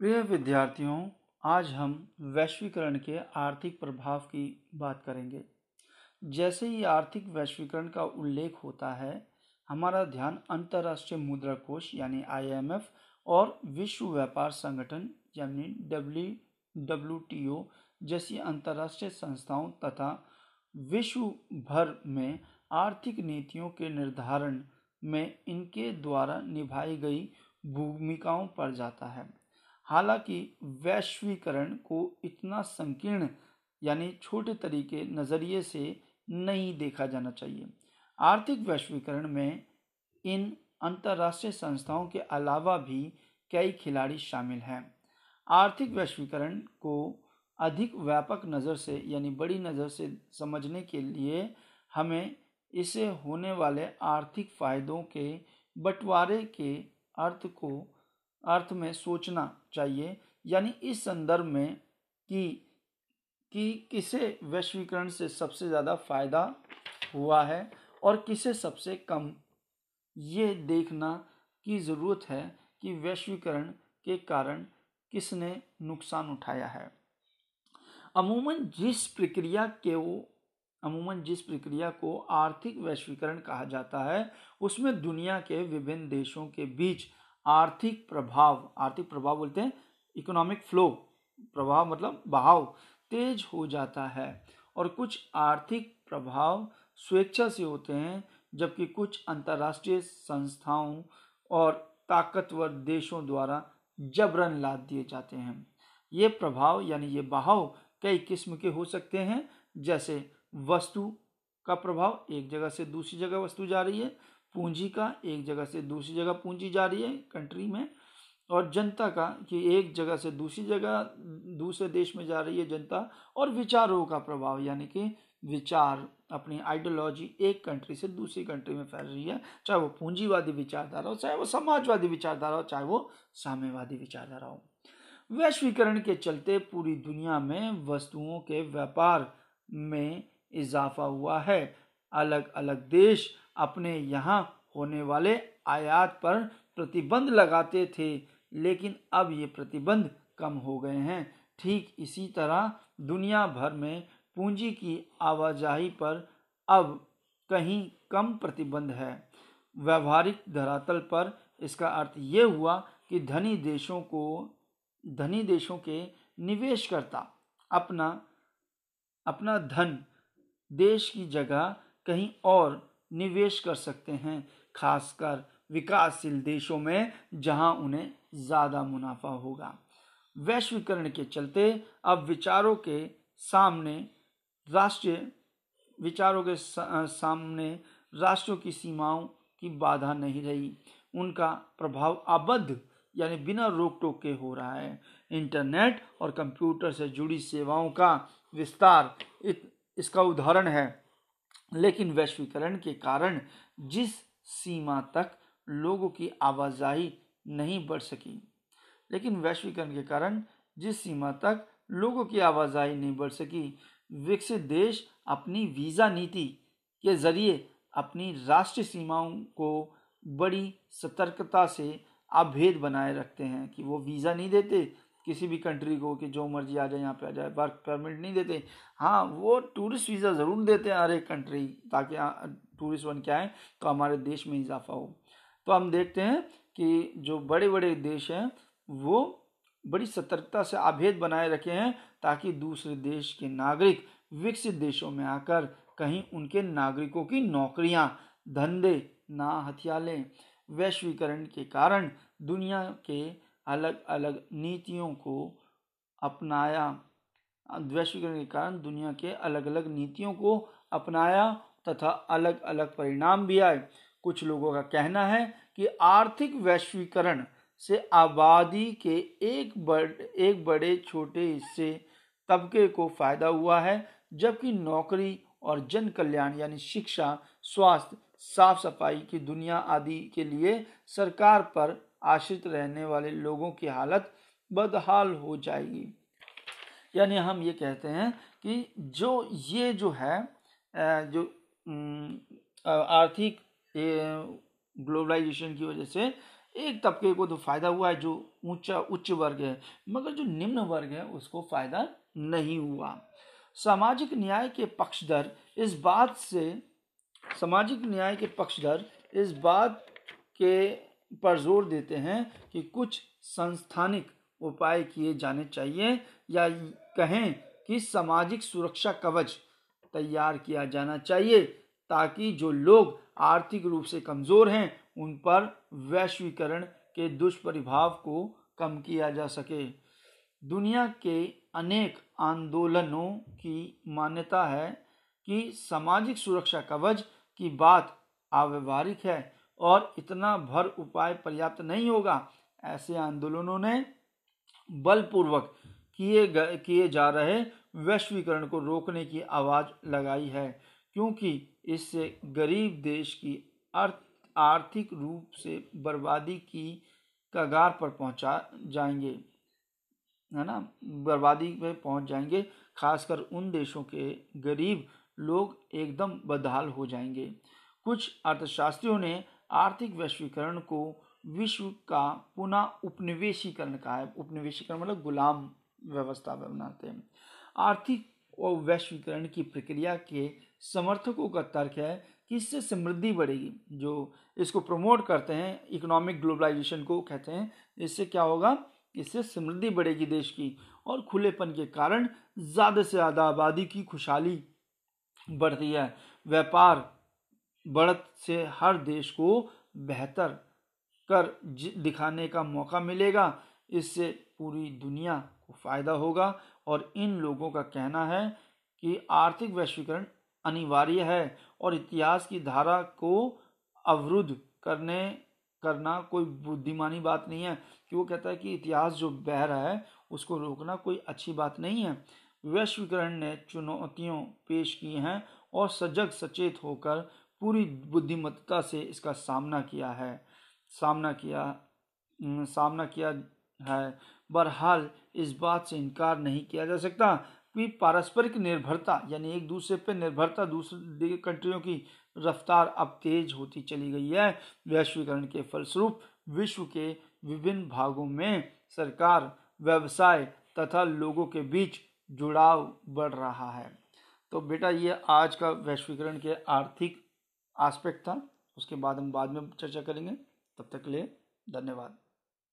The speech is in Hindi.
प्रिय विद्यार्थियों, आज हम वैश्वीकरण के आर्थिक प्रभाव की बात करेंगे। जैसे ही आर्थिक वैश्वीकरण का उल्लेख होता है, हमारा ध्यान अंतर्राष्ट्रीय मुद्रा कोष यानी आईएमएफ और विश्व व्यापार संगठन यानी डब्ल्यू डब्ल्यू जैसी अंतर्राष्ट्रीय संस्थाओं तथा विश्व भर में आर्थिक नीतियों के निर्धारण में इनके द्वारा निभाई गई भूमिकाओं पर जाता है। हालाँकि वैश्वीकरण को इतना संकीर्ण, यानी छोटे तरीके नज़रिए से नहीं देखा जाना चाहिए। आर्थिक वैश्वीकरण में इन अंतर्राष्ट्रीय संस्थाओं के अलावा भी कई खिलाड़ी शामिल हैं। आर्थिक वैश्वीकरण को अधिक व्यापक नज़र से, यानी बड़ी नज़र से समझने के लिए हमें इसे होने वाले आर्थिक फायदों के बंटवारे के अर्थ को अर्थ में सोचना चाहिए, यानी इस संदर्भ में कि कि किसे वैश्वीकरण से सबसे ज़्यादा फ़ायदा हुआ है और किसे सबसे कम। ये देखना की ज़रूरत है कि वैश्वीकरण के कारण किसने नुकसान उठाया है। अमूमन जिस प्रक्रिया के वो, अमूमन जिस प्रक्रिया को आर्थिक वैश्वीकरण कहा जाता है, उसमें दुनिया के विभिन्न देशों के बीच आर्थिक प्रभाव आर्थिक प्रभाव बोलते हैं इकोनॉमिक फ्लो प्रभाव मतलब बहाव, तेज हो जाता है। और कुछ आर्थिक प्रभाव स्वेच्छा से होते हैं, जबकि कुछ अंतर्राष्ट्रीय संस्थाओं और ताकतवर देशों द्वारा जबरन लाद दिए जाते हैं। ये प्रभाव यानी ये बहाव कई किस्म के हो सकते हैं, जैसे वस्तु का प्रभाव, एक जगह से दूसरी जगह वस्तु जा रही है पूंजी का एक जगह से दूसरी जगह पूंजी जा रही है कंट्री में, और जनता का कि एक जगह से दूसरी जगह, दूसरे देश में जा रही है जनता, और विचारों का प्रभाव, यानी कि विचार, अपनी आइडियोलॉजी एक कंट्री से दूसरी कंट्री में फैल रही है, चाहे वो पूंजीवादी विचारधारा हो, चाहे वो समाजवादी विचारधारा हो, चाहे वो साम्यवादी विचारधारा हो। वैश्वीकरण के चलते पूरी दुनिया में वस्तुओं के व्यापार में इजाफा हुआ है। अलग अलग देश अपने यहाँ होने वाले आयात पर प्रतिबंध लगाते थे, लेकिन अब ये प्रतिबंध कम हो गए हैं। ठीक इसी तरह दुनिया भर में पूंजी की आवाजाही पर अब कहीं कम प्रतिबंध है। व्यवहारिक धरातल पर इसका अर्थ ये हुआ कि धनी देशों को, धनी देशों के निवेशकर्ता अपना अपना धन देश की जगह कहीं और निवेश कर सकते हैं, खासकर विकासशील देशों में, जहाँ उन्हें ज़्यादा मुनाफा होगा। वैश्वीकरण के चलते अब विचारों के सामने, राष्ट्रीय विचारों के सामने राष्ट्रों की सीमाओं की बाधा नहीं रही। उनका प्रभाव अबद्ध, यानी बिना रोक टोक के हो रहा है। इंटरनेट और कंप्यूटर से जुड़ी सेवाओं का विस्तार इसका उदाहरण है। लेकिन वैश्वीकरण के कारण जिस सीमा तक लोगों की आवाजाही नहीं बढ़ सकी, लेकिन वैश्वीकरण के कारण जिस सीमा तक लोगों की आवाजाही नहीं बढ़ सकी, विकसित देश अपनी वीज़ा नीति के ज़रिए अपनी राष्ट्रीय सीमाओं को बड़ी सतर्कता से अभेद बनाए रखते हैं कि वो वीज़ा नहीं देते किसी भी कंट्री को कि जो मर्ज़ी आ जाए, यहाँ पे आ जाए वर्क परमिट नहीं देते। हाँ वो टूरिस्ट वीज़ा ज़रूर देते हैं हर एक कंट्री ताकि टूरिस्ट बन के आए तो हमारे देश में इजाफा हो। तो हम देखते हैं कि जो बड़े बड़े देश हैं, वो बड़ी सतर्कता से अभेद बनाए रखे हैं, ताकि दूसरे देश के नागरिक विकसित देशों में आकर कहीं उनके नागरिकों की नौकरियाँ, धंधे, ना हथिया लें वैश्वीकरण के कारण दुनिया के अलग अलग नीतियों को अपनाया। वैश्वीकरण के कारण दुनिया के अलग अलग नीतियों को अपनाया तथा अलग अलग परिणाम भी आए। कुछ लोगों का कहना है कि आर्थिक वैश्वीकरण से आबादी के एक बड़, एक बड़े छोटे हिस्से तबके को फ़ायदा हुआ है, जबकि नौकरी और जन कल्याण यानी शिक्षा, स्वास्थ्य, साफ़ सफ़ाई की दुनिया आदि के लिए सरकार पर आश्रित रहने वाले लोगों की हालत बदहाल हो जाएगी। यानी हम ये कहते हैं कि जो ये जो है जो आर्थिक ग्लोबलाइजेशन की वजह से एक तबके को तो फ़ायदा हुआ है जो ऊँचा, उच्च वर्ग है, मगर जो निम्न वर्ग है उसको फ़ायदा नहीं हुआ। सामाजिक न्याय के पक्षधर इस बात से, सामाजिक न्याय के पक्षधर इस बात के पर ज़ोर देते हैं कि कुछ संस्थानिक उपाय किए जाने चाहिए या कहें कि सामाजिक सुरक्षा कवच तैयार किया जाना चाहिए ताकि जो लोग आर्थिक रूप से कमज़ोर हैं, उन पर वैश्वीकरण के दुष्प्रभाव को कम किया जा सके। दुनिया के अनेक आंदोलनों की मान्यता है कि सामाजिक सुरक्षा कवच की बात अव्यवहारिक है। और इतना भर उपाय पर्याप्त नहीं होगा। ऐसे आंदोलनों ने बलपूर्वक किए किए जा रहे वैश्वीकरण को रोकने की आवाज़ लगाई है, क्योंकि इससे गरीब देश की अर्थ, आर्थिक रूप से बर्बादी की कगार पर पहुँचा जाएँगे, है ना? बर्बादी पे पहुँच जाएँगे, खासकर उन देशों के गरीब लोग एकदम बदहाल हो जाएँगे। कुछ अर्थशास्त्रियों ने आर्थिक वैश्वीकरण को विश्व का पुनः उपनिवेशीकरण कहा है। उपनिवेशीकरण मतलब गुलाम व्यवस्था बनाते हैं। आर्थिक और वैश्वीकरण की प्रक्रिया के समर्थकों का तर्क है कि इससे समृद्धि बढ़ेगी। जो इसको प्रमोट करते हैं, इकोनॉमिक ग्लोबलाइजेशन को कहते हैं, इससे क्या होगा? इससे समृद्धि बढ़ेगी देश की और खुलेपन के कारण ज़्यादा से ज़्यादा आबादी की खुशहाली बढ़ती है। व्यापार बढ़त से हर देश को बेहतर कर दिखाने का मौका मिलेगा। इससे पूरी दुनिया को फ़ायदा होगा और इन लोगों का कहना है कि आर्थिक वैश्वीकरण अनिवार्य है और इतिहास की धारा को अवरुद्ध करने, करना कोई बुद्धिमानी बात नहीं है। कि वो कहता है कि इतिहास जो बह रहा है, उसको रोकना कोई अच्छी बात नहीं है। वैश्वीकरण ने चुनौतियों पेश की हैं और सजग, सचेत होकर पूरी बुद्धिमत्ता से इसका सामना किया है, सामना किया सामना किया है। बहरहाल, इस बात से इनकार नहीं किया जा सकता कि पारस्परिक निर्भरता, यानी एक दूसरे पर निर्भरता दूसरे कंट्रियों की रफ्तार अब तेज होती चली गई है। वैश्वीकरण के फलस्वरूप विश्व के विभिन्न भागों में सरकार, व्यवसाय तथा लोगों के बीच जुड़ाव बढ़ रहा है। तो बेटा, ये आज का वैश्वीकरण के आर्थिक एस्पेक्ट था उसके बाद हम बाद में चर्चा करेंगे। तब तक के लिए धन्यवाद।